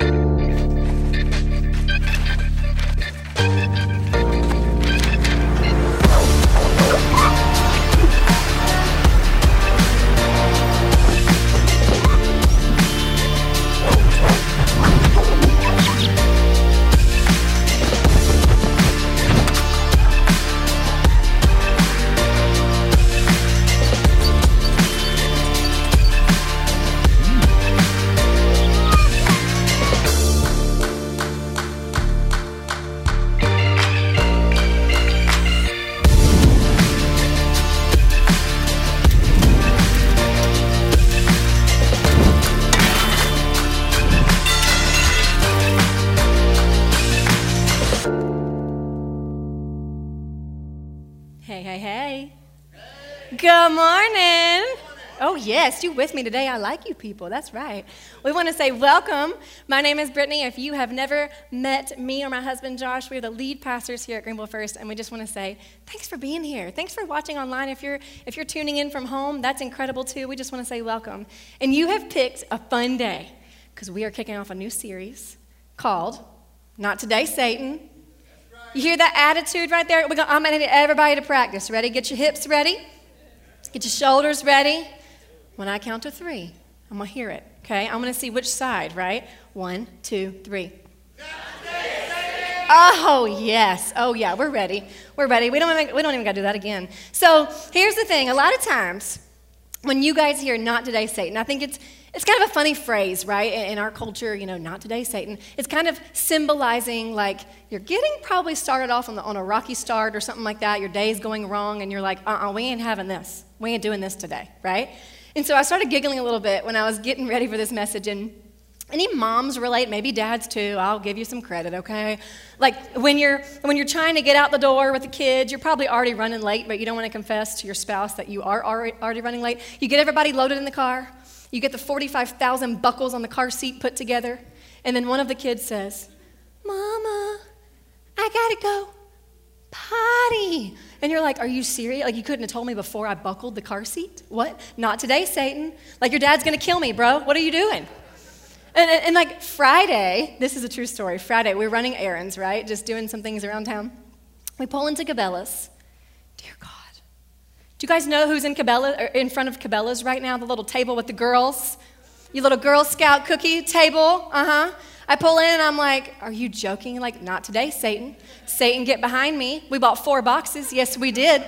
Hey, you with me today. I like you people. That's right. We want to say welcome. My name is Brittany. If you have never met me or my husband Josh, we're the lead pastors here at Greenville First, and we just want to say thanks for being here. Thanks for watching online. If you're if you're tuning in from home, that's incredible too. We just want to say welcome. And you have picked a fun day because we are kicking off a new series called Not Today, Satan. You hear that attitude right there? We're gonna, I'm going to need everybody to practice. Ready? Get your hips ready. Get your shoulders ready. When I count to three, I'm going to hear it. Okay? I'm going to see which side, right? One, two, three. Oh, yes. Oh, yeah. We're ready. We're ready. We don't even, we don't even got to do that again. So here's the thing a lot of times when you guys hear not today, Satan, I think it's it's kind of a funny phrase, right? In our culture, you know, not today, Satan. It's kind of symbolizing like you're getting probably started off on, the, on a rocky start or something like that. Your day's going wrong, and you're like, uh uh-uh, uh we ain't having this. We ain't doing this today, right? And so I started giggling a little bit when I was getting ready for this message. And any moms relate, maybe dads too. I'll give you some credit, okay? Like when you're when you're trying to get out the door with the kids, you're probably already running late, but you don't want to confess to your spouse that you are already running late. You get everybody loaded in the car. You get the 45,000 buckles on the car seat put together, and then one of the kids says, Mama, I gotta go potty. And you're like, Are you serious? Like, you couldn't have told me before I buckled the car seat? What? Not today, Satan. Like, your dad's gonna kill me, bro. What are you doing? And, and, and like Friday, this is a true story. Friday, we're running errands, right? Just doing some things around town. We pull into Cabela's. Dear God. Do you guys know who's in, Cabela, in front of Cabela's right now? The little table with the girls? Your little Girl Scout cookie table? Uh huh. I pull in and I'm like, Are you joking? Like, not today, Satan. Satan, get behind me. We bought four boxes. Yes, we did.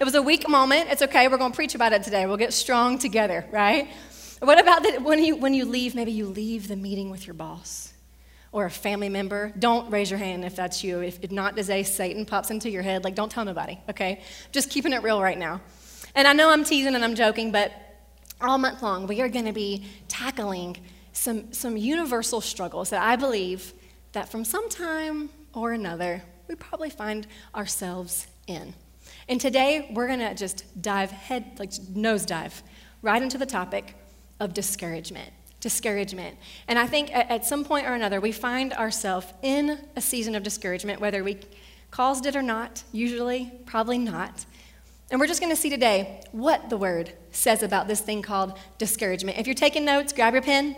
It was a weak moment. It's okay. We're going to preach about it today. We'll get strong together, right? What about the, when, you, when you leave? Maybe you leave the meeting with your boss or a family member. Don't raise your hand if that's you. If, if not today, Satan pops into your head, like, don't tell nobody, okay? Just keeping it real right now. And I know I'm teasing and I'm joking, but all month long, we are going to be tackling some, some universal struggles that I believe that from some time or another, we probably find ourselves in. And today, we're going to just dive head, like nosedive, right into the topic of discouragement discouragement. And I think at, some point or another, we find ourselves in a season of discouragement, whether we caused it or not, usually, probably not. And we're just going to see today what the word says about this thing called discouragement. If you're taking notes, grab your pen.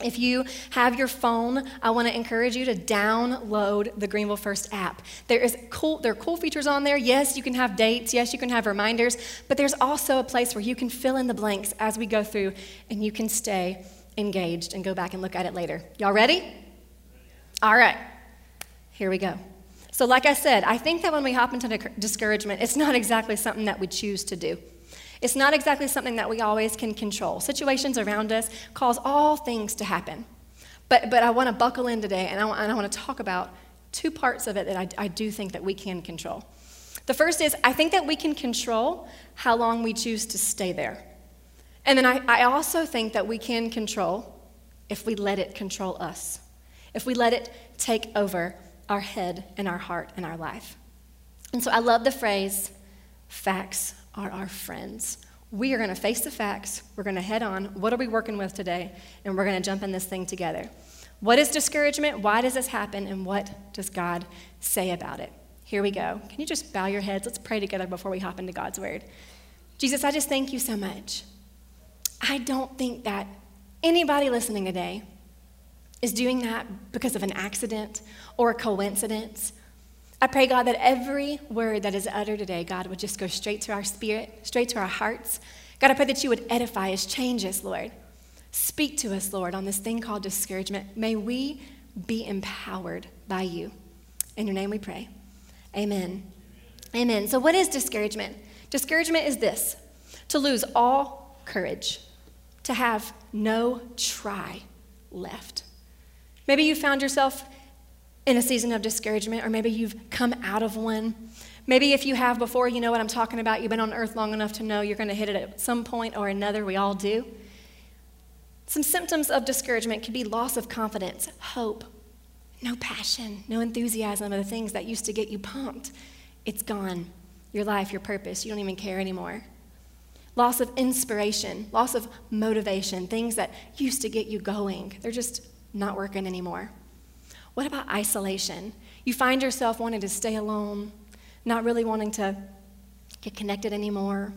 If you have your phone, I want to encourage you to download the Greenville First app. There is cool there are cool features on there. Yes, you can have dates, yes, you can have reminders, but there's also a place where you can fill in the blanks as we go through and you can stay engaged and go back and look at it later. Y'all ready? All right, here we go. So, like I said, I think that when we hop into discouragement, it's not exactly something that we choose to do. It's not exactly something that we always can control. Situations around us cause all things to happen. But, but I want to buckle in today and I, and I want to talk about two parts of it that I, I do think that we can control. The first is I think that we can control how long we choose to stay there. And then I, I also think that we can control if we let it control us, if we let it take over our head and our heart and our life. And so I love the phrase facts are our friends. We are going to face the facts. We're going to head on. What are we working with today? And we're going to jump in this thing together. What is discouragement? Why does this happen? And what does God say about it? Here we go. Can you just bow your heads? Let's pray together before we hop into God's word. Jesus, I just thank you so much I don't think that anybody listening today is doing that because of an accident or a coincidence. I pray, God, that every word that is uttered today, God, would just go straight to our spirit, straight to our hearts. God, I pray that you would edify us, change us, Lord. Speak to us, Lord, on this thing called discouragement. May we be empowered by you. In your name we pray. Amen. Amen. So, what is discouragement? Discouragement is this to lose all courage, to have no try left. Maybe you found yourself in a season of discouragement, or maybe you've come out of one. Maybe if you have before, you know what I'm talking about. You've been on earth long enough to know you're going to hit it at some point or another. We all do. Some symptoms of discouragement could be loss of confidence, hope, no passion, no enthusiasm of the things that used to get you pumped. It's gone. Your life, your purpose, you don't even care anymore. Loss of inspiration, loss of motivation, things that used to get you going, they're just not working anymore. What about isolation? You find yourself wanting to stay alone, not really wanting to get connected anymore.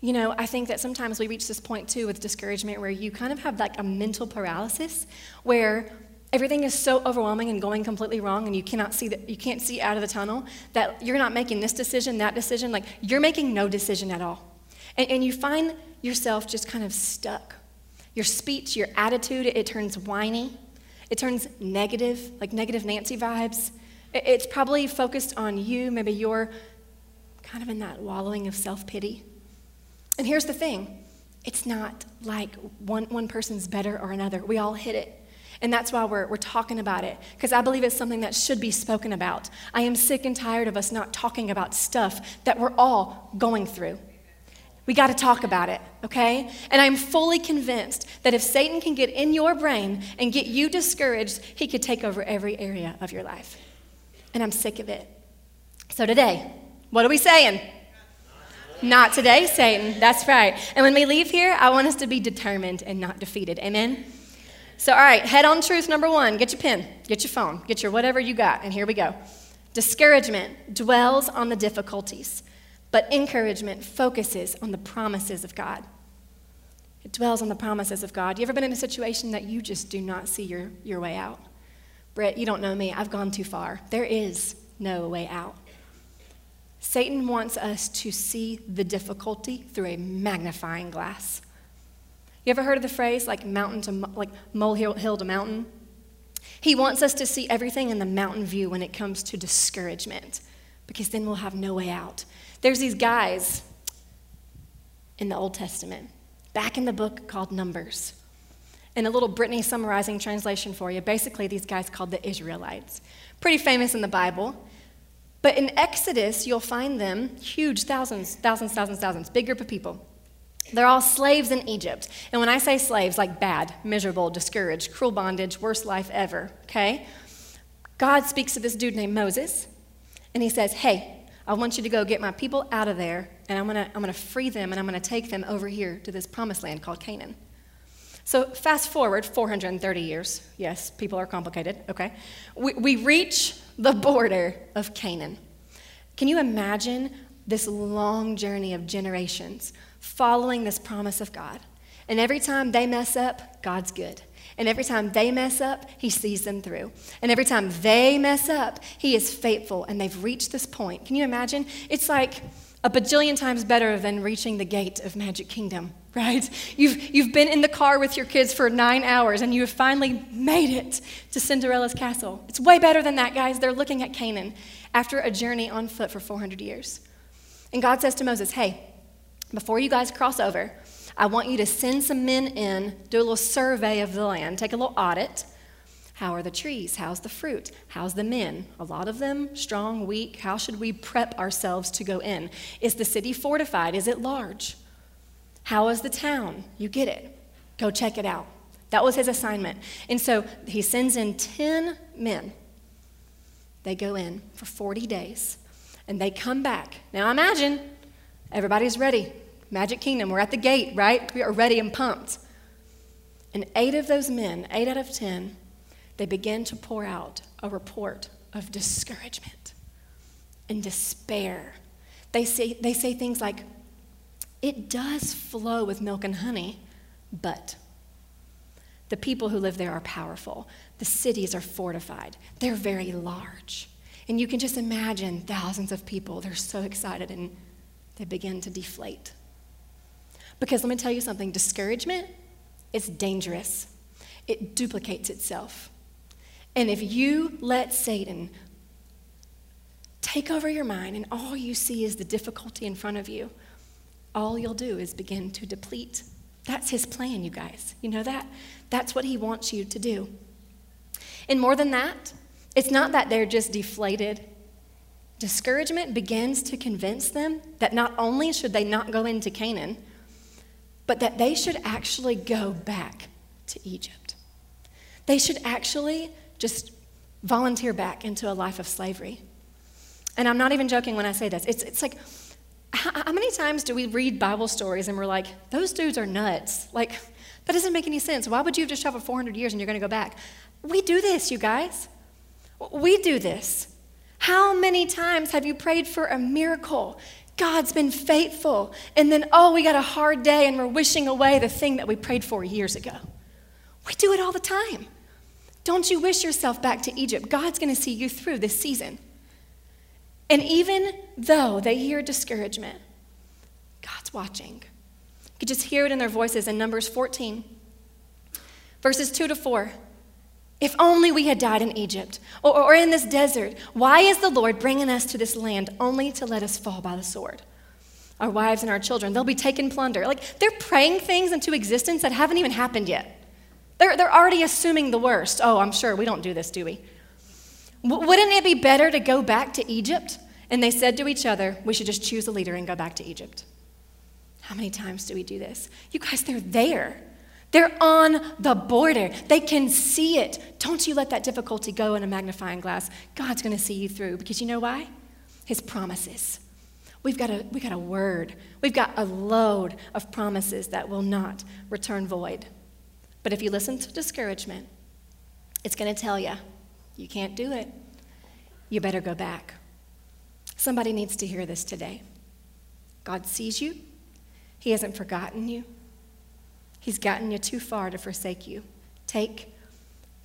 You know, I think that sometimes we reach this point too with discouragement where you kind of have like a mental paralysis where everything is so overwhelming and going completely wrong and you cannot see that you can't see out of the tunnel that you're not making this decision that decision like you're making no decision at all and, and you find yourself just kind of stuck your speech your attitude it, it turns whiny it turns negative like negative nancy vibes it's probably focused on you maybe you're kind of in that wallowing of self-pity and here's the thing it's not like one, one person's better or another we all hit it and that's why we're, we're talking about it, because I believe it's something that should be spoken about. I am sick and tired of us not talking about stuff that we're all going through. We got to talk about it, okay? And I'm fully convinced that if Satan can get in your brain and get you discouraged, he could take over every area of your life. And I'm sick of it. So today, what are we saying? Not today, Satan. That's right. And when we leave here, I want us to be determined and not defeated. Amen? So, all right, head on truth number one. Get your pen, get your phone, get your whatever you got, and here we go. Discouragement dwells on the difficulties, but encouragement focuses on the promises of God. It dwells on the promises of God. You ever been in a situation that you just do not see your, your way out? Brett, you don't know me. I've gone too far. There is no way out. Satan wants us to see the difficulty through a magnifying glass. You ever heard of the phrase like mountain to like molehill hill to mountain? He wants us to see everything in the mountain view when it comes to discouragement, because then we'll have no way out. There's these guys in the Old Testament, back in the book called Numbers. And a little Brittany summarizing translation for you. Basically, these guys called the Israelites. Pretty famous in the Bible. But in Exodus, you'll find them huge, thousands, thousands, thousands, thousands, big group of people. They're all slaves in Egypt. And when I say slaves, like bad, miserable, discouraged, cruel bondage, worst life ever, okay? God speaks to this dude named Moses, and he says, Hey, I want you to go get my people out of there, and I'm gonna, I'm gonna free them, and I'm gonna take them over here to this promised land called Canaan. So, fast forward 430 years. Yes, people are complicated, okay? We, we reach the border of Canaan. Can you imagine this long journey of generations following this promise of God. And every time they mess up, God's good. And every time they mess up, He sees them through. And every time they mess up, He is faithful and they've reached this point. Can you imagine? It's like a bajillion times better than reaching the gate of Magic Kingdom, right? You've, you've been in the car with your kids for nine hours and you have finally made it to Cinderella's castle. It's way better than that, guys. They're looking at Canaan after a journey on foot for 400 years. And God says to Moses, Hey, before you guys cross over, I want you to send some men in, do a little survey of the land, take a little audit. How are the trees? How's the fruit? How's the men? A lot of them strong, weak. How should we prep ourselves to go in? Is the city fortified? Is it large? How is the town? You get it. Go check it out. That was his assignment. And so he sends in 10 men. They go in for 40 days and they come back. Now imagine Everybody's ready. Magic Kingdom, we're at the gate, right? We are ready and pumped. And eight of those men, eight out of ten, they begin to pour out a report of discouragement and despair. They say, they say things like, it does flow with milk and honey, but The people who live there are powerful. The cities are fortified. They're very large. And you can just imagine thousands of people. They're so excited and they begin to deflate. Because let me tell you something discouragement is dangerous, it duplicates itself. And if you let Satan take over your mind and all you see is the difficulty in front of you, all you'll do is begin to deplete. That's his plan, you guys. You know that? That's what he wants you to do. And more than that, it's not that they're just deflated. Discouragement begins to convince them that not only should they not go into Canaan, but that they should actually go back to Egypt. They should actually just volunteer back into a life of slavery. And I'm not even joking when I say this. It's, it's like, how, many times do we read Bible stories and we're like, those dudes are nuts? Like, that doesn't make any sense. Why would you have just traveled 400 years and you're going to go back? We do this, you guys. We do this. How many times have you prayed for a miracle? God's been faithful. And then, oh, we got a hard day and we're wishing away the thing that we prayed for years ago. We do it all the time. Don't you wish yourself back to Egypt? God's going to see you through this season. And even though they hear discouragement, God's watching. You could just hear it in their voices in Numbers 14, verses 2 to 4. If only we had died in Egypt or, or in this desert. Why is the Lord bringing us to this land only to let us fall by the sword? Our wives and our children, they'll be taken plunder. Like they're praying things into existence that haven't even happened yet. They're, they're already assuming the worst. Oh, I'm sure we don't do this, do we? W- wouldn't it be better to go back to Egypt? And they said to each other, We should just choose a leader and go back to Egypt. How many times do we do this? You guys, they're there. They're on the border. They can see it. Don't you let that difficulty go in a magnifying glass. God's going to see you through because you know why? His promises. We've got, a, we've got a word. We've got a load of promises that will not return void. But if you listen to discouragement, it's going to tell you, you can't do it. You better go back. Somebody needs to hear this today. God sees you, He hasn't forgotten you, He's gotten you too far to forsake you. Take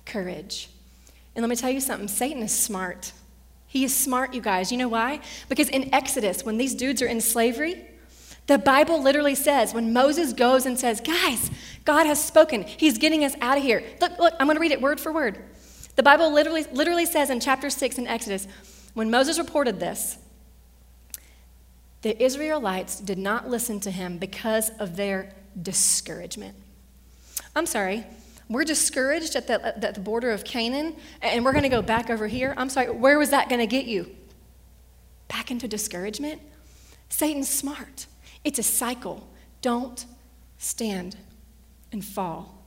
courage. And let me tell you something Satan is smart. He is smart, you guys. You know why? Because in Exodus, when these dudes are in slavery, the Bible literally says when Moses goes and says, Guys, God has spoken, He's getting us out of here. Look, look, I'm going to read it word for word. The Bible literally, literally says in chapter 6 in Exodus, when Moses reported this, the Israelites did not listen to him because of their discouragement. I'm sorry, we're discouraged at the, at the border of Canaan and we're going to go back over here. I'm sorry, where was that going to get you? Back into discouragement? Satan's smart. It's a cycle. Don't stand and fall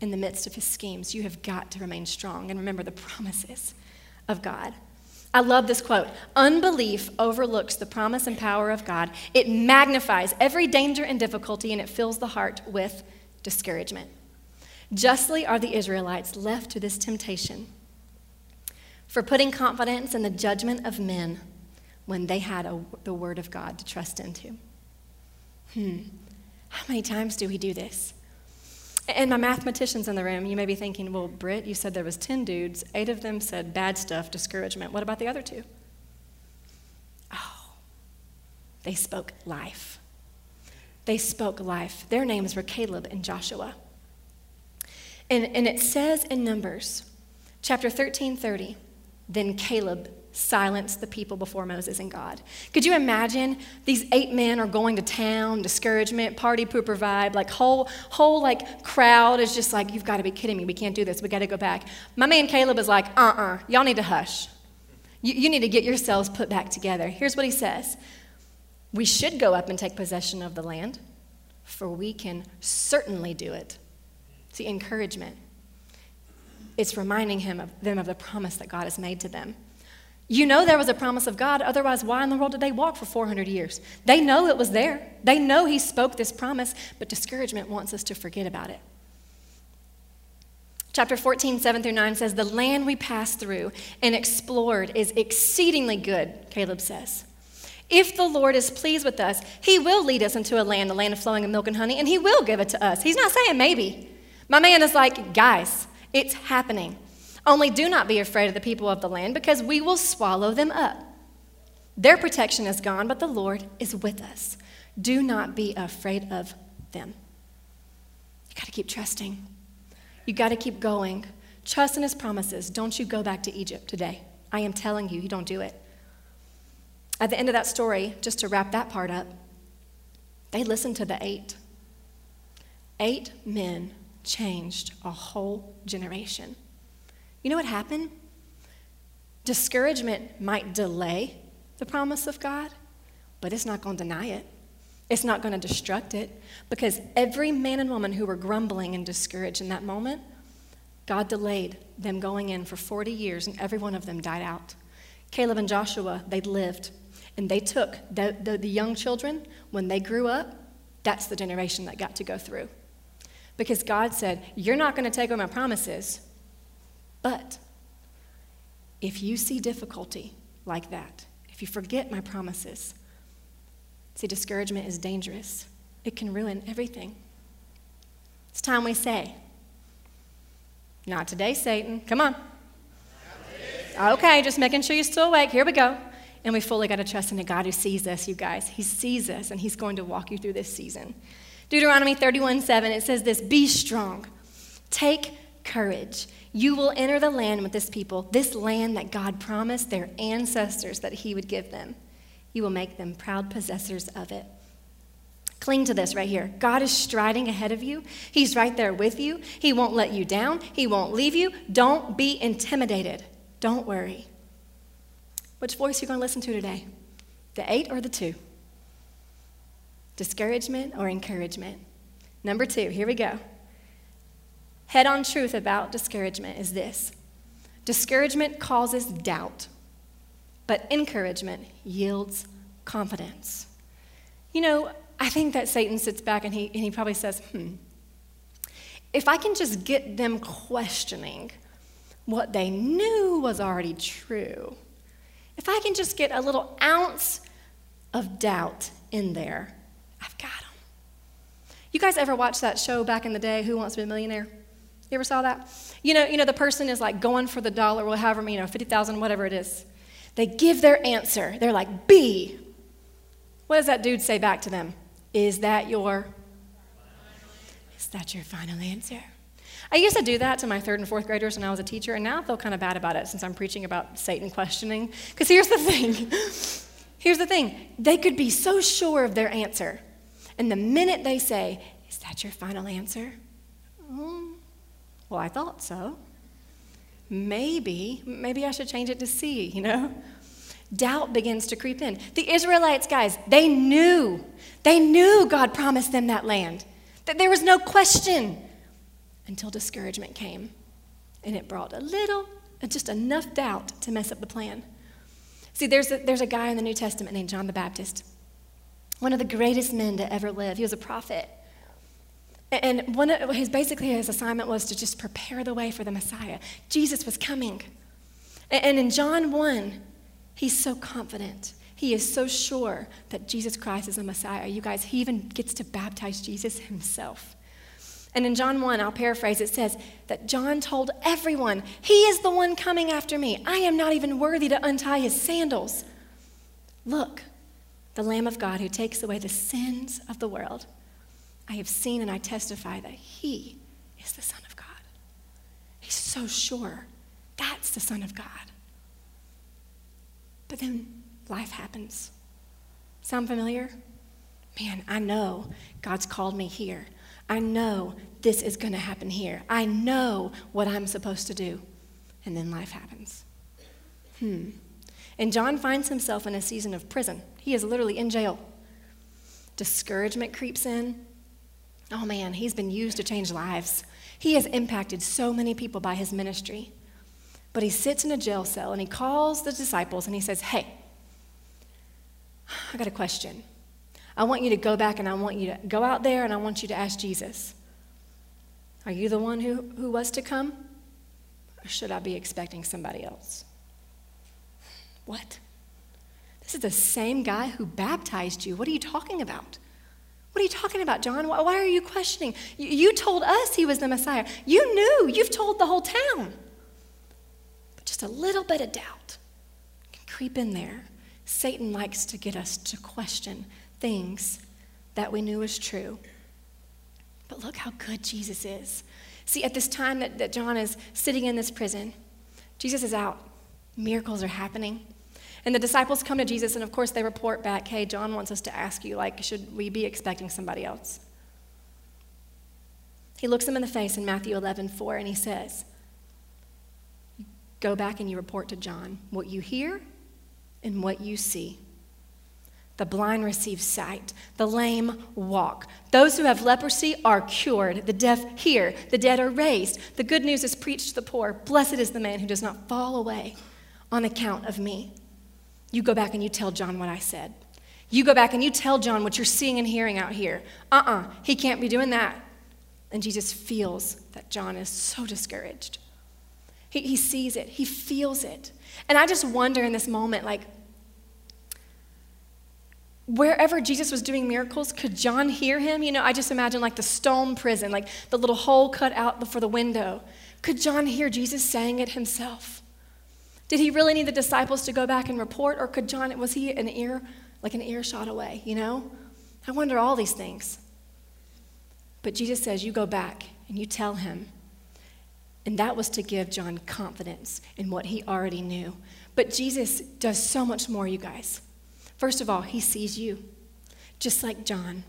in the midst of his schemes. You have got to remain strong and remember the promises of God. I love this quote Unbelief overlooks the promise and power of God. It magnifies every danger and difficulty, and it fills the heart with discouragement. Justly are the Israelites left to this temptation for putting confidence in the judgment of men when they had a, the word of God to trust into. Hmm. How many times do we do this? And my mathematicians in the room, you may be thinking, well, Britt, you said there was 10 dudes. Eight of them said bad stuff, discouragement. What about the other two? Oh, they spoke life. They spoke life. Their names were Caleb and Joshua. And, and it says in Numbers, chapter 13, 30, then Caleb silence the people before Moses and God. Could you imagine these eight men are going to town, discouragement, party pooper vibe, like whole whole like crowd is just like, you've got to be kidding me. We can't do this. We got to go back. My man Caleb is like, uh-uh, y'all need to hush. You, you need to get yourselves put back together. Here's what he says. We should go up and take possession of the land, for we can certainly do it. See, encouragement. It's reminding him of them of the promise that God has made to them. You know there was a promise of God, otherwise, why in the world did they walk for 400 years? They know it was there. They know He spoke this promise, but discouragement wants us to forget about it. Chapter 14, 7 through 9 says, The land we passed through and explored is exceedingly good, Caleb says. If the Lord is pleased with us, He will lead us into a land, a land of flowing of milk and honey, and He will give it to us. He's not saying maybe. My man is like, Guys, it's happening. Only do not be afraid of the people of the land, because we will swallow them up. Their protection is gone, but the Lord is with us. Do not be afraid of them. You got to keep trusting. You got to keep going. Trust in his promises. Don't you go back to Egypt today. I am telling you, you don't do it. At the end of that story, just to wrap that part up, they listened to the eight. Eight men changed a whole generation. You know what happened? Discouragement might delay the promise of God, but it's not going to deny it. It's not going to destruct it because every man and woman who were grumbling and discouraged in that moment, God delayed them going in for 40 years and every one of them died out. Caleb and Joshua, they lived and they took the, the, the young children, when they grew up, that's the generation that got to go through. Because God said, You're not going to take away my promises, but if you see difficulty like that, if you forget my promises, see, discouragement is dangerous. It can ruin everything. It's time we say, Not today, Satan. Come on. Okay, just making sure you're still awake. Here we go. And we fully got to trust in a God who sees us, you guys. He sees us, and He's going to walk you through this season. Deuteronomy 31 7, it says this Be strong, take courage. You will enter the land with this people, this land that God promised their ancestors that He would give them. You will make them proud possessors of it. Cling to this right here. God is striding ahead of you. He's right there with you. He won't let you down. He won't leave you. Don't be intimidated. Don't worry. Which voice are you going to listen to today? The eight or the two? Discouragement or encouragement? Number two, here we go. Head on truth about discouragement is this discouragement causes doubt, but encouragement yields confidence. You know, I think that Satan sits back and he, and he probably says, hmm, if I can just get them questioning what they knew was already true, if I can just get a little ounce of doubt in there, I've got them. You guys ever watch that show back in the day, Who Wants to Be a Millionaire? You ever saw that? You know, you know the person is like going for the dollar, or however, you know, 50,000, whatever it is. They give their answer. They're like, B. What does that dude say back to them? Is that your Is that your final answer? I used to do that to my third and fourth graders when I was a teacher, and now I feel kind of bad about it since I'm preaching about Satan questioning. Because here's the thing here's the thing they could be so sure of their answer. And the minute they say, Is that your final answer? Mm, well, I thought so. Maybe, maybe I should change it to C, you know? Doubt begins to creep in. The Israelites, guys, they knew. They knew God promised them that land. That there was no question until discouragement came. And it brought a little, just enough doubt to mess up the plan. See, there's a, there's a guy in the New Testament named John the Baptist, one of the greatest men to ever live. He was a prophet. And one of his basically his assignment was to just prepare the way for the Messiah. Jesus was coming. And in John 1, he's so confident. He is so sure that Jesus Christ is the Messiah. You guys, he even gets to baptize Jesus himself. And in John 1, I'll paraphrase, it says that John told everyone, He is the one coming after me. I am not even worthy to untie his sandals. Look, the Lamb of God who takes away the sins of the world. I have seen and I testify that He is the Son of God. He's so sure that's the Son of God. But then life happens. Sound familiar? Man, I know God's called me here. I know this is going to happen here. I know what I'm supposed to do. And then life happens. Hmm. And John finds himself in a season of prison. He is literally in jail. Discouragement creeps in. Oh man, he's been used to change lives. He has impacted so many people by his ministry. But he sits in a jail cell and he calls the disciples and he says, Hey, I got a question. I want you to go back and I want you to go out there and I want you to ask Jesus, Are you the one who, who was to come? Or should I be expecting somebody else? What? This is the same guy who baptized you. What are you talking about? What are you talking about, John? Why, are you questioning? You, you told us he was the Messiah. You knew. You've told the whole town. But just a little bit of doubt can creep in there. Satan likes to get us to question things that we knew was true. But look how good Jesus is. See, at this time that, that John is sitting in this prison, Jesus is out. Miracles are happening. And the disciples come to Jesus, and of course, they report back, hey, John wants us to ask you, like, should we be expecting somebody else? He looks them in the face in Matthew 11, 4, and he says, Go back and you report to John what you hear and what you see. The blind receive sight. The lame walk. Those who have leprosy are cured. The deaf hear. The dead are raised. The good news is preached to the poor. Blessed is the man who does not fall away on account of me. You go back and you tell John what I said. You go back and you tell John what you're seeing and hearing out here. Uh uh-uh, uh, he can't be doing that. And Jesus feels that John is so discouraged. He, he sees it, he feels it. And I just wonder in this moment, like, wherever Jesus was doing miracles, could John hear him? You know, I just imagine like the stone prison, like the little hole cut out before the window. Could John hear Jesus saying it himself? Did he really need the disciples to go back and report, or could John, was he an ear, like an earshot away, you know? I wonder all these things. But Jesus says, You go back and you tell him. And that was to give John confidence in what he already knew. But Jesus does so much more, you guys. First of all, he sees you, just like John.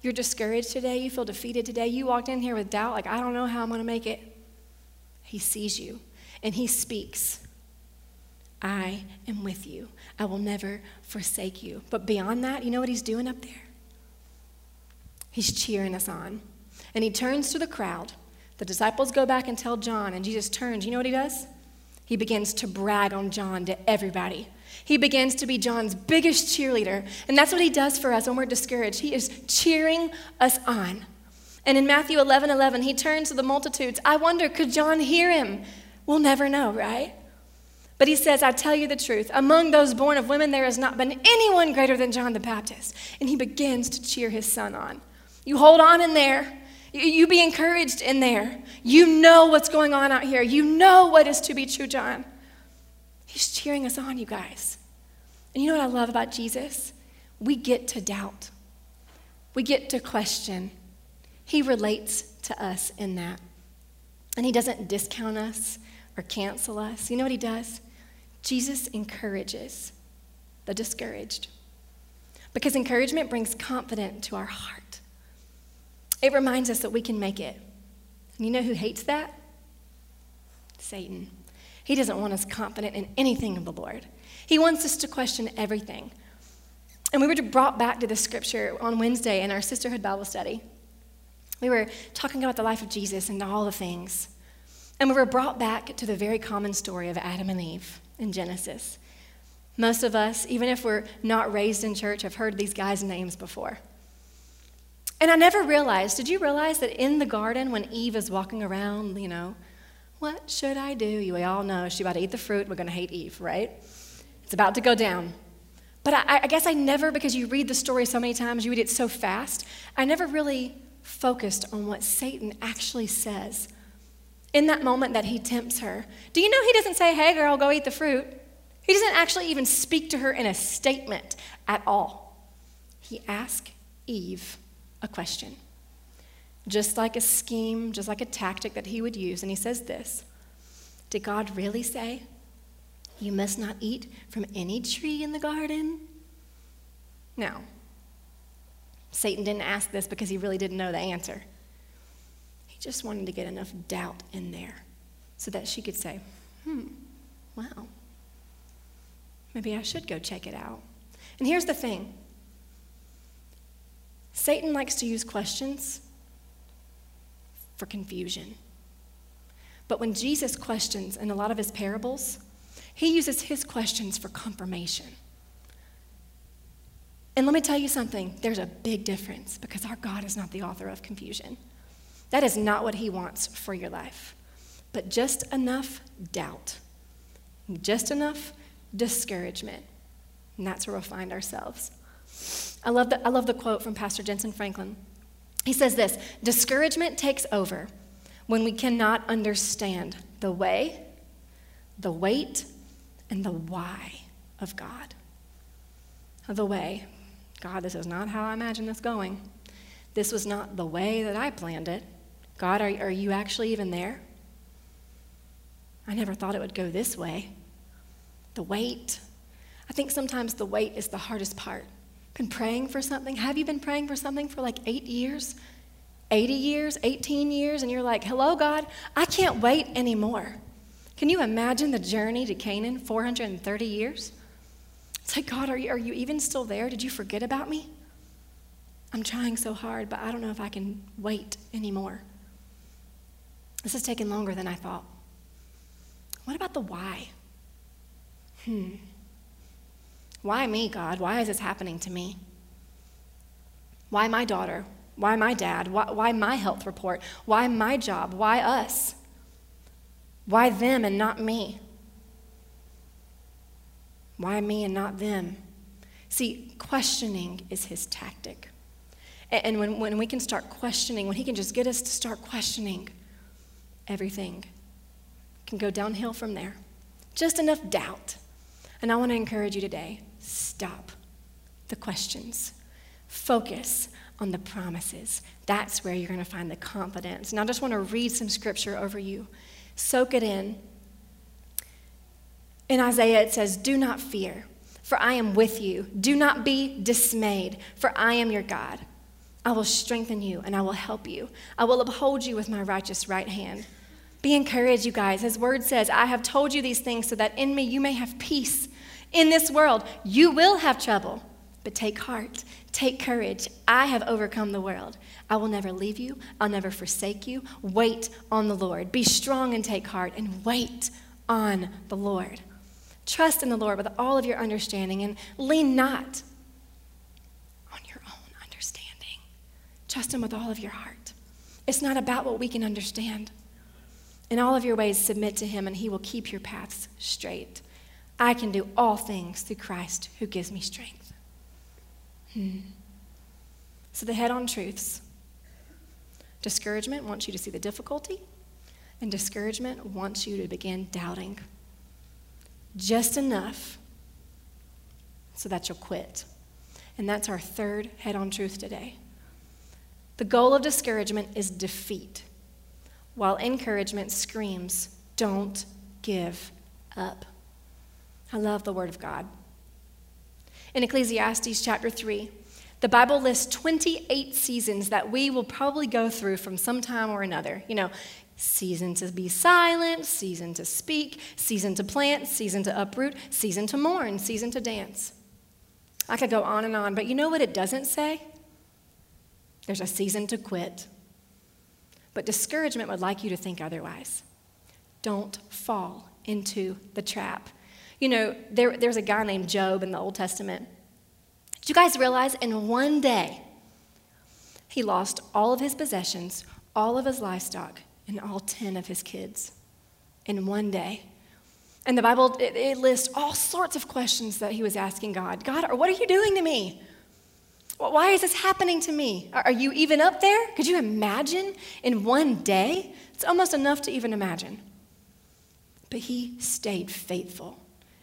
You're discouraged today, you feel defeated today, you walked in here with doubt, like, I don't know how I'm going to make it. He sees you, and he speaks. I am with you. I will never forsake you. But beyond that, you know what he's doing up there? He's cheering us on. And he turns to the crowd. The disciples go back and tell John, and Jesus turns. You know what he does? He begins to brag on John to everybody. He begins to be John's biggest cheerleader. And that's what he does for us when we're discouraged. He is cheering us on. And in Matthew 11 11, he turns to the multitudes. I wonder, could John hear him? We'll never know, right? But he says, I tell you the truth. Among those born of women, there has not been anyone greater than John the Baptist. And he begins to cheer his son on. You hold on in there. You be encouraged in there. You know what's going on out here. You know what is to be true, John. He's cheering us on, you guys. And you know what I love about Jesus? We get to doubt, we get to question. He relates to us in that. And He doesn't discount us or cancel us. You know what He does? Jesus encourages the discouraged. Because encouragement brings confidence to our heart. It reminds us that we can make it. And you know who hates that? Satan. He doesn't want us confident in anything of the Lord. He wants us to question everything. And we were brought back to this scripture on Wednesday in our sisterhood Bible study. We were talking about the life of Jesus and all the things. And we were brought back to the very common story of Adam and Eve in Genesis. Most of us, even if we're not raised in church, have heard these guys' names before. And I never realized, did you realize that in the garden when Eve is walking around, you know, what should I do? You all know she's about to eat the fruit. We're going to hate Eve, right? It's about to go down. But I, I, guess I never, because you read the story so many times, you read it so fast, I never really focused on what Satan actually says in that moment that he tempts her. Do you know he doesn't say, hey, girl, go eat the fruit? He doesn't actually even speak to her in a statement at all. He asks Eve a question just like a scheme, just like a tactic that he would use. And he says this Did God really say, You must not eat from any tree in the garden? No. Satan didn't ask this because he really didn't know the answer. Just wanted to get enough doubt in there so that she could say, Hmm, well, maybe I should go check it out. And here's the thing Satan likes to use questions for confusion. But when Jesus questions in a lot of his parables, he uses his questions for confirmation. And let me tell you something there's a big difference because our God is not the author of confusion. That is not what he wants for your life. But just enough doubt, just enough discouragement. And that's where we'll find ourselves. I love the, I love the quote from Pastor Jentezen Franklin. He says this Discouragement takes over when we cannot understand the way, the wait, and the why of God. The way. God, this is not how I imagine this going. This was not the way that I planned it. God, are, are you actually even there? I never thought it would go this way. The wait. I think sometimes the wait is the hardest part. Been praying for something? Have you been praying for something for like eight years, 80 years, 18 years? And you're like, hello, God, I can't wait anymore. Can you imagine the journey to Canaan, 430 years? It's like, God, are you, are you even still there? Did you forget about me? I'm trying so hard, but I don't know if I can wait anymore. This is taking longer than I thought. What about the why? Hmm. Why me, God? Why is this happening to me? Why my daughter? Why my dad? Why, why my health report? Why my job? Why us? Why them and not me? Why me and not them? See, questioning is his tactic. And when, when we can start questioning, when he can just get us to start questioning, everything can go downhill from there. Just enough doubt. And I want to encourage you today stop the questions, focus on the promises. That's where you're going to find the confidence. And I just want to read some scripture over you. Soak it in. In Isaiah, it says, Do not fear, for I am with you. Do not be dismayed, for I am your God. I will strengthen you and I will help you. I will uphold you with my righteous right hand. Be encouraged, you guys. His word says, I have told you these things so that in me you may have peace. In this world, you will have trouble, but take heart, take courage. I have overcome the world. I will never leave you, I'll never forsake you. Wait on the Lord. Be strong and take heart, and wait on the Lord. Trust in the Lord with all of your understanding and lean not on your own understanding. Trust Him with all of your heart. It's not about what we can understand. In all of your ways, submit to him, and he will keep your paths straight. I can do all things through Christ who gives me strength. Hmm. So, the head on truths discouragement wants you to see the difficulty, and discouragement wants you to begin doubting. Just enough so that you'll quit. And that's our third head on truth today. The goal of discouragement is defeat while encouragement screams, Don't give up. I love the Word of God. In Ecclesiastes chapter 3, the Bible lists 28 seasons that we will probably go through from some time or another. You know, season to be silent, season to speak, season to plant, season to uproot, season to mourn, season to dance. I could go on and on, but you know what it doesn't say? There's a season to quit. But discouragement would like you to think otherwise. Don't fall into the trap. You know, there, there's a guy named Job in the Old Testament. Did you guys realize in one day, he lost all of his possessions, all of his livestock, and all 10 of his kids in one day? And the Bible, it, it lists all sorts of questions that he was asking God God, what are you doing to me? Why is this happening to me? Are you even up there? Could you imagine in one day? It's almost enough to even imagine. But he stayed faithful,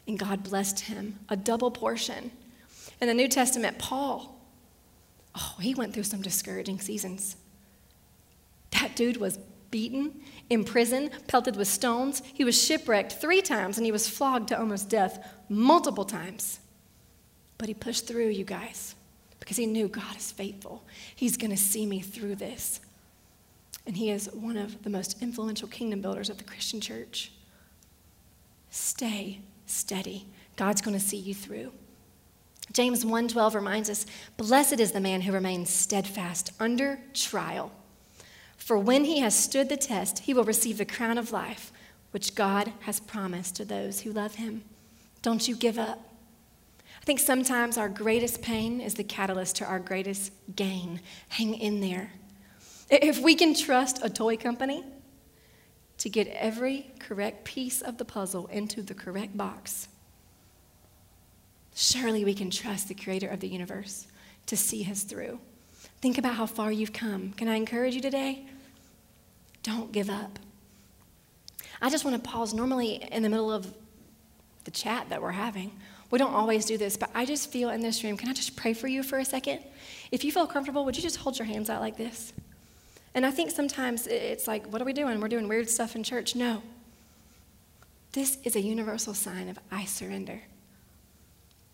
and God blessed him a double portion. In the New Testament, Paul, oh, he went through some discouraging seasons. That dude was beaten, imprisoned, pelted with stones. He was shipwrecked three times, and he was flogged to almost death multiple times. But he pushed through, you guys because he knew God is faithful. He's going to see me through this. And he is one of the most influential kingdom builders of the Christian church. Stay steady. God's going to see you through. James 1:12 reminds us, "Blessed is the man who remains steadfast under trial, for when he has stood the test, he will receive the crown of life which God has promised to those who love him." Don't you give up. I think sometimes our greatest pain is the catalyst to our greatest gain. Hang in there. If we can trust a toy company to get every correct piece of the puzzle into the correct box, surely we can trust the creator of the universe to see us through. Think about how far you've come. Can I encourage you today? Don't give up. I just want to pause normally in the middle of the chat that we're having. We don't always do this, but I just feel in this room. Can I just pray for you for a second? If you feel comfortable, would you just hold your hands out like this? And I think sometimes it's like, what are we doing? We're doing weird stuff in church. No. This is a universal sign of I surrender.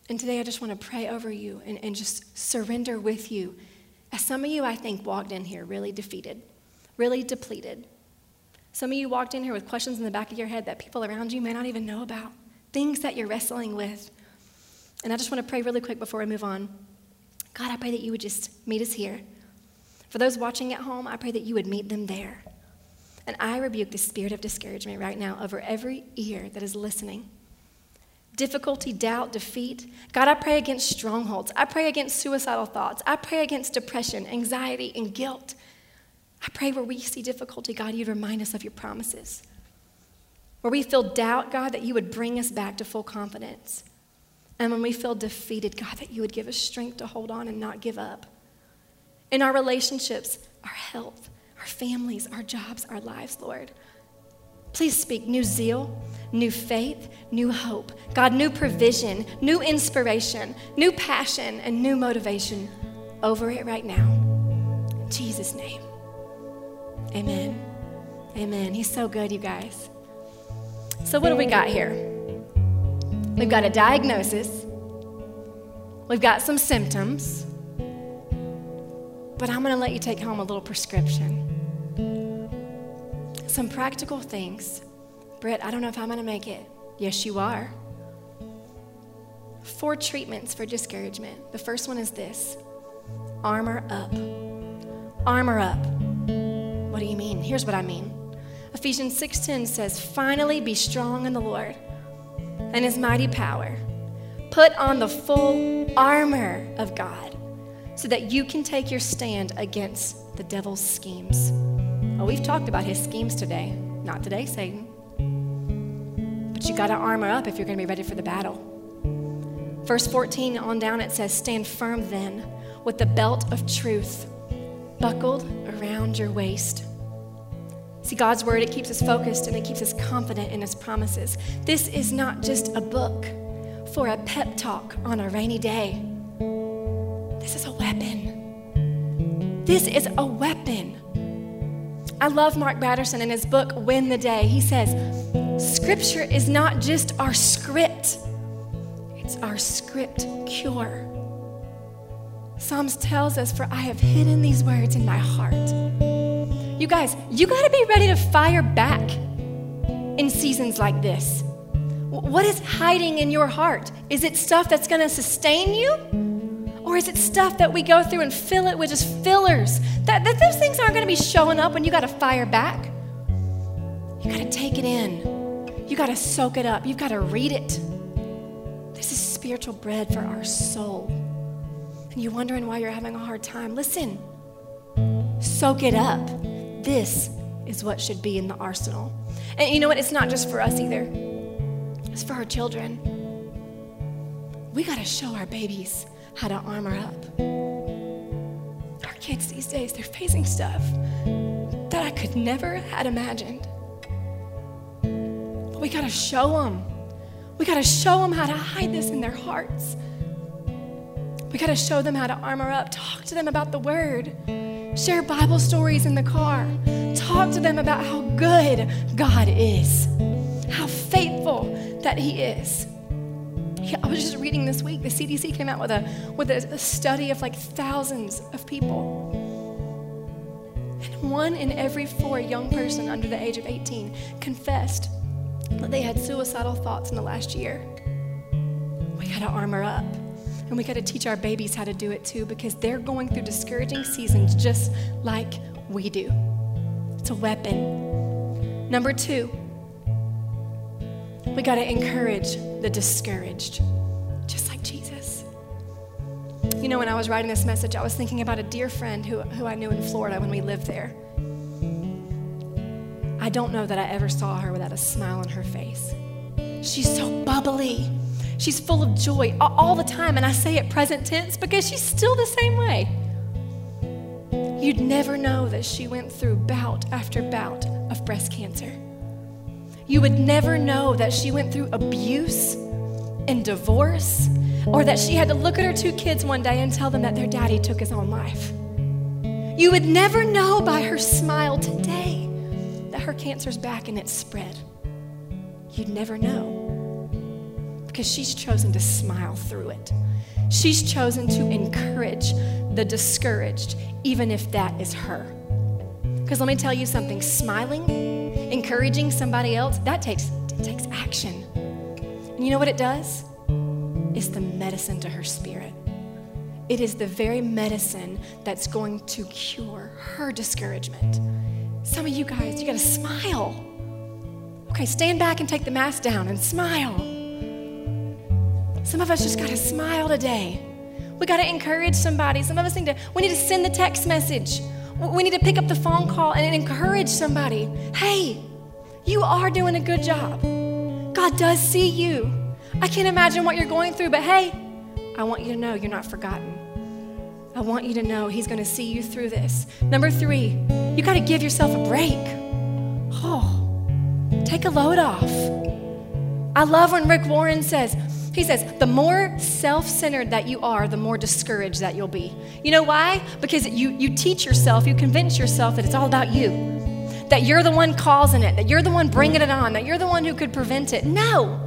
And today I just want to pray over you and, and just surrender with you. As some of you, I think, walked in here really defeated, really depleted. Some of you walked in here with questions in the back of your head that people around you may not even know about, things that you're wrestling with. And I just want to pray really quick before I move on. God, I pray that you would just meet us here. For those watching at home, I pray that you would meet them there. And I rebuke the spirit of discouragement right now over every ear that is listening. Difficulty, doubt, defeat. God, I pray against strongholds. I pray against suicidal thoughts. I pray against depression, anxiety, and guilt. I pray where we see difficulty, God, you'd remind us of your promises. Where we feel doubt, God, that you would bring us back to full confidence. And when we feel defeated, God, that you would give us strength to hold on and not give up. In our relationships, our health, our families, our jobs, our lives, Lord. Please speak new zeal, new faith, new hope. God, new provision, new inspiration, new passion, and new motivation over it right now. In Jesus' name. Amen. Amen. He's so good, you guys. So, what do we got here? We've got a diagnosis, we've got some symptoms, but I'm going to let you take home a little prescription. Some practical things. Britt, I don't know if I'm going to make it. Yes, you are. Four treatments for discouragement. The first one is this armor up. Armor up. What do you mean? Here's what I mean. Ephesians 6:10 says, "Finally be strong in the Lord and his mighty power. Put on the full armor of God so that you can take your stand against the devil's schemes." Oh, we've talked about his schemes today. Not today, Satan. But you got to armor up if you're going to be ready for the battle. Verse 14 on down it says, "Stand firm then with the belt of truth buckled around your waist." See, God's word, it keeps us focused and it keeps us confident in his promises. This is not just a book for a pep talk on a rainy day. This is a weapon. This is a weapon. I love Mark Batterson in his book, Win the Day. He says, Scripture is not just our script, it's our script cure. Psalms tells us, For I have hidden these words in my heart you guys, you got to be ready to fire back in seasons like this. What is hiding in your heart? Is it stuff that's going to sustain you? Or is it stuff that we go through and fill it with just fillers? That, that those things aren't going to be showing up when you got to fire back. You got to take it in. You got to soak it up. You've got to read it. This is spiritual bread for our soul. And you're wondering why you're having a hard time. Listen, soak it up. This is what should be in the arsenal. And you know what? It's not just for us either, it's for our children. We got to show our babies how to armor up. Our kids these days, they're facing stuff that I could never had imagined. But we got to show them. We got to show them how to hide this in their hearts. We got to show them how to armor up, talk to them about the word. Share Bible stories in the car. Talk to them about how good God is, how faithful that He is. Yeah, I was just reading this week, the CDC came out with a, with a, a study of like thousands of people. And one in every four young person under the age of 18 confessed that they had suicidal thoughts in the last year. We got to armor up. And we got to teach our babies how to do it too because they're going through discouraging seasons just like we do. It's a weapon. Number two, we got to encourage the discouraged, just like Jesus. You know, when I was writing this message, I was thinking about a dear friend who, who I knew in Florida when we lived there. I don't know that I ever saw her without a smile on her face. She's so bubbly She's full of joy all the time. And I say it present tense because she's still the same way. You'd never know that she went through bout after bout of breast cancer. You would never know that she went through abuse and divorce, or that she had to look at her two kids one day and tell them that their daddy took his own life. You would never know by her smile today that her cancer's back and it's spread. You'd never know because she's chosen to smile through it. She's chosen to encourage the discouraged, even if that is her. Because let me tell you something smiling, encouraging somebody else, that takes, takes action. And you know what it does? It's the medicine to her spirit. It is the very medicine that's going to cure her discouragement. Some of you guys, you got to smile. Okay, stand back and take the mask down and smile. Some of us just got to smile today. We got to encourage somebody. Some of us need to, we need to send the text message. We need to pick up the phone call and encourage somebody. Hey, you are doing a good job. God does see you. I can't imagine what you're going through, but hey, I want you to know you're not forgotten. I want you to know He's going to see you through this. Number three, you got to give yourself a break. Oh, take a load off. I love when Rick Warren says, he says, the more self centered that you are, the more discouraged that you'll be. You know why? Because you, you teach yourself, you convince yourself that it's all about you that you're the one causing it, that you're the one bringing it on, that you're the one who could prevent it. No,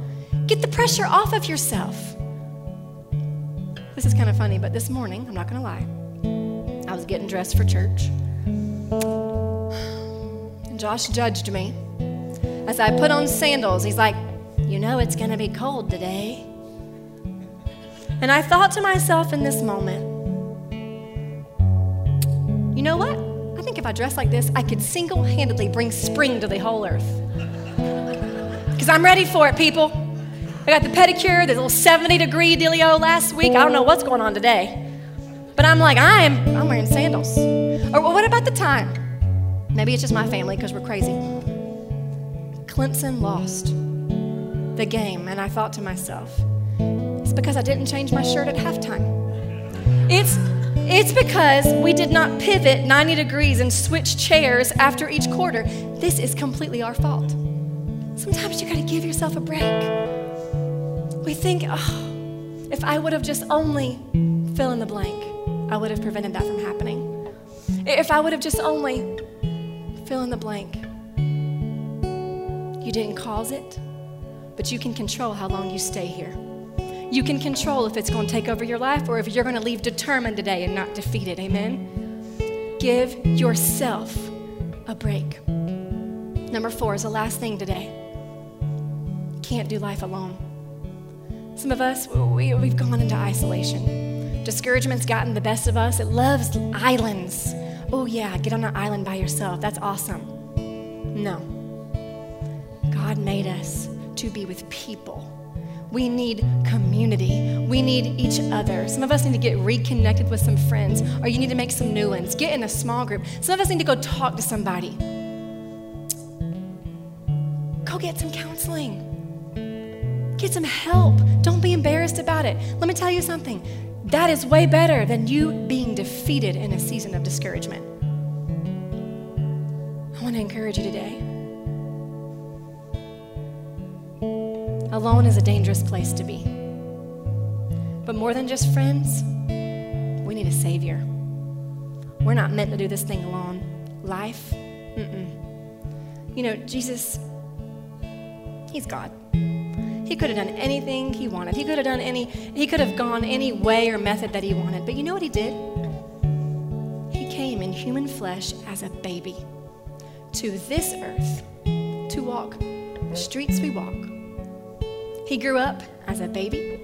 get the pressure off of yourself. This is kind of funny, but this morning, I'm not going to lie, I was getting dressed for church. And Josh judged me. As I put on sandals, he's like, You know, it's going to be cold today. And I thought to myself in this moment, You know what? I think if I dress like this, I could single handedly bring spring to the whole earth. Because I'm ready for it, people. I got the pedicure, the little 70 degree dealio last week. I don't know what's going on today. But I'm like, I am, I'm wearing sandals. Or what about the time? Maybe it's just my family because we're crazy. Clemson lost the game, and I thought to myself, it's because I didn't change my shirt at halftime. It's it's because we did not pivot 90 degrees and switch chairs after each quarter. This is completely our fault. Sometimes you got to give yourself a break. We think, oh, if I would have just only fill in the blank, I would have prevented that from happening. If I would have just only fill in the blank. You didn't cause it, but you can control how long you stay here. You can control if it's going to take over your life or if you're going to leave determined today and not defeated. Amen? Give yourself a break. Number four is the last thing today. Can't do life alone. Some of us, we, we've gone into isolation. Discouragement's gotten the best of us. It loves islands. Oh, yeah, get on an island by yourself. That's awesome. No. God made us to be with people we need community. We need each other. Some of us need to get reconnected with some friends, or you need to make some new ones. Get in a small group. Some of us need to go talk to somebody. Go get some counseling. Get some help. Don't be embarrassed about it. Let me tell you something that is way better than you being defeated in a season of discouragement. I want to encourage you today. Alone is a dangerous place to be. But more than just friends, we need a Savior. We're not meant to do this thing alone. Life, mm-mm. You know, Jesus, He's God. He could have done anything He wanted. He could have done any, He could have gone any way or method that He wanted. But you know what He did? He came in human flesh as a baby to this earth to walk the streets we walk he grew up as a baby,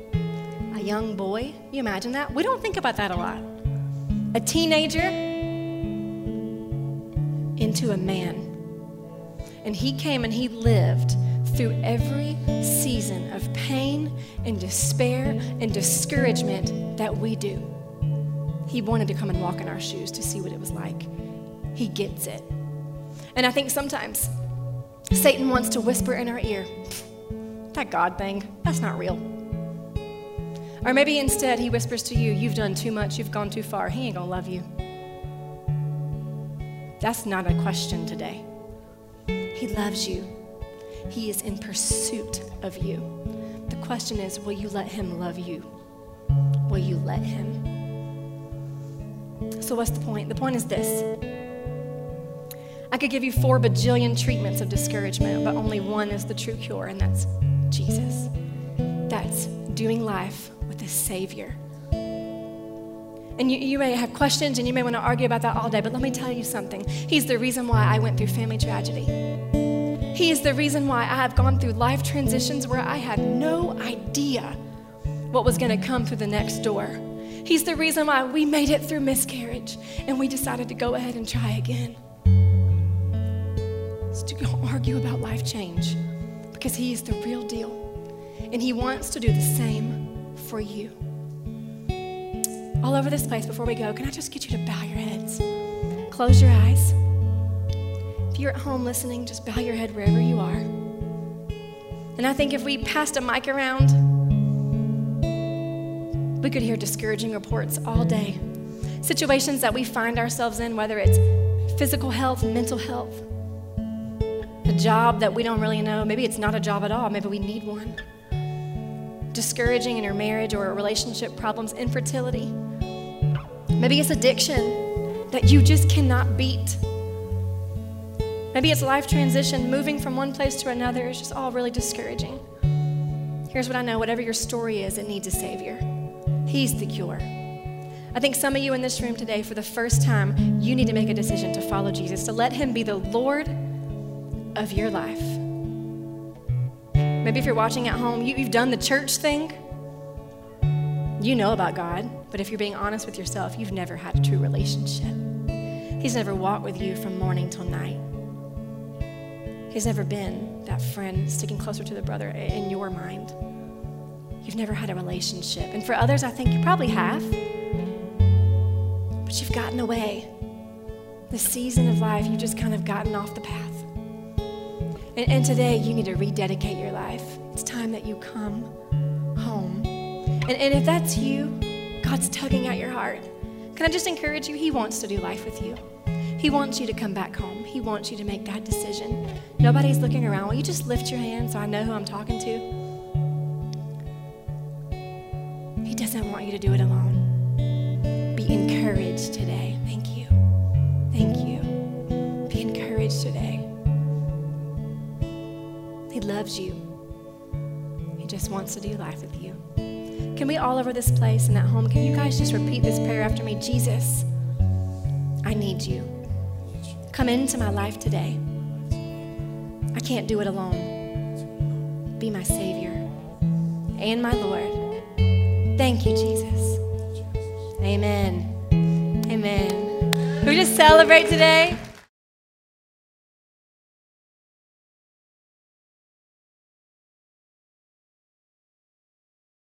a young boy. You imagine that? We don't think about that a lot. A teenager into a man. And he came and he lived through every season of pain and despair and discouragement that we do. He wanted to come and walk in our shoes to see what it was like. He gets it. And I think sometimes Satan wants to whisper in our ear, that God thing, that's not real. Or maybe instead he whispers to you, You've done too much, you've gone too far. He ain't gonna love you. That's not a question today. He loves you, He is in pursuit of you. The question is, will you let Him love you? Will you let Him? So, what's the point? The point is this I could give you four bajillion treatments of discouragement, but only one is the true cure, and that's Jesus. That's doing life with a Savior. And you, you may have questions and you may want to argue about that all day, but let me tell you something. He's the reason why I went through family tragedy. He is the reason why I have gone through life transitions where I had no idea what was going to come through the next door. He's the reason why we made it through miscarriage and we decided to go ahead and try again. So don't argue about life change because He is the real deal. And He wants to do the same for you. All over this place, before we go, can I just get you to bow your heads? Close your eyes. If you're at home listening, just bow your head wherever you are. And I think if we passed a mic around, we could hear discouraging reports all day. Situations that we find ourselves in, whether it's physical health, mental health, job that we don't really know. Maybe it's not a job at all. Maybe we need one. Discouraging in your marriage or relationship problems, infertility. Maybe it's addiction that you just cannot beat. Maybe it's life transition, moving from one place to another. It's just all really discouraging. Here's what I know whatever your story is, it needs a Savior. He's the cure. I think some of you in this room today, for the first time, you need to make a decision to follow Jesus, to let Him be the Lord of your life. Maybe if you're watching at home, you, have done the church thing. You know about God, but if you're being honest with yourself, you've never had a true relationship. He's never walked with you from morning till night. He's never been that friend sticking closer to the brother in your mind. You've never had a relationship. And for others, I think you probably have, but you've gotten away. The season of life, you've just kind of gotten off the path. And, and today, you need to rededicate your life. It's time that you come home. And, and if that's you, God's tugging at your heart. Can I just encourage you? He wants to do life with you. He wants you to come back home. He wants you to make that decision. Nobody's looking around. Will you just lift your hand so I know who I'm talking to? He doesn't want you to do it alone. Be encouraged today. Thank you. Thank you. Be encouraged today. Loves you. He just wants to do life with you. Can we all over this place and at home, can you guys just repeat this prayer after me? Jesus, I need you. Come into my life today. I can't do it alone. Be my Savior and my Lord. Thank you, Jesus. Amen. Amen. We just celebrate today?